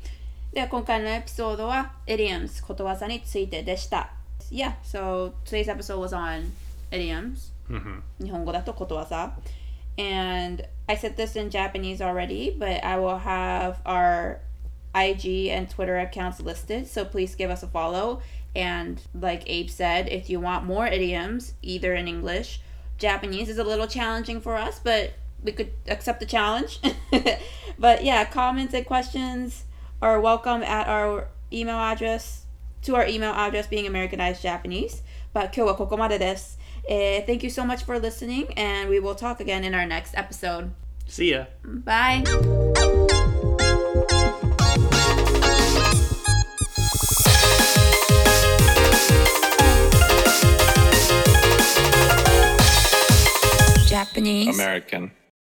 Speaker 1: では今回のエピソードは idioms ことわざについてでした。Yeah, so today's episode was on idioms.
Speaker 2: Mhm.
Speaker 1: 日本語だとことわざ。And I said this in Japanese already, but I will have our IG and Twitter accounts listed. So please give us a follow. And like Abe said, if you want more idioms, either in English, Japanese is a little challenging for us, but we could accept the challenge. but yeah, comments and questions are welcome at our email address, to our email address being Americanized Japanese. But 今日はここまでです。 Eh, thank you so much for listening, and we will talk again in our next episode.
Speaker 2: See ya.
Speaker 1: Bye. Japanese.
Speaker 2: American.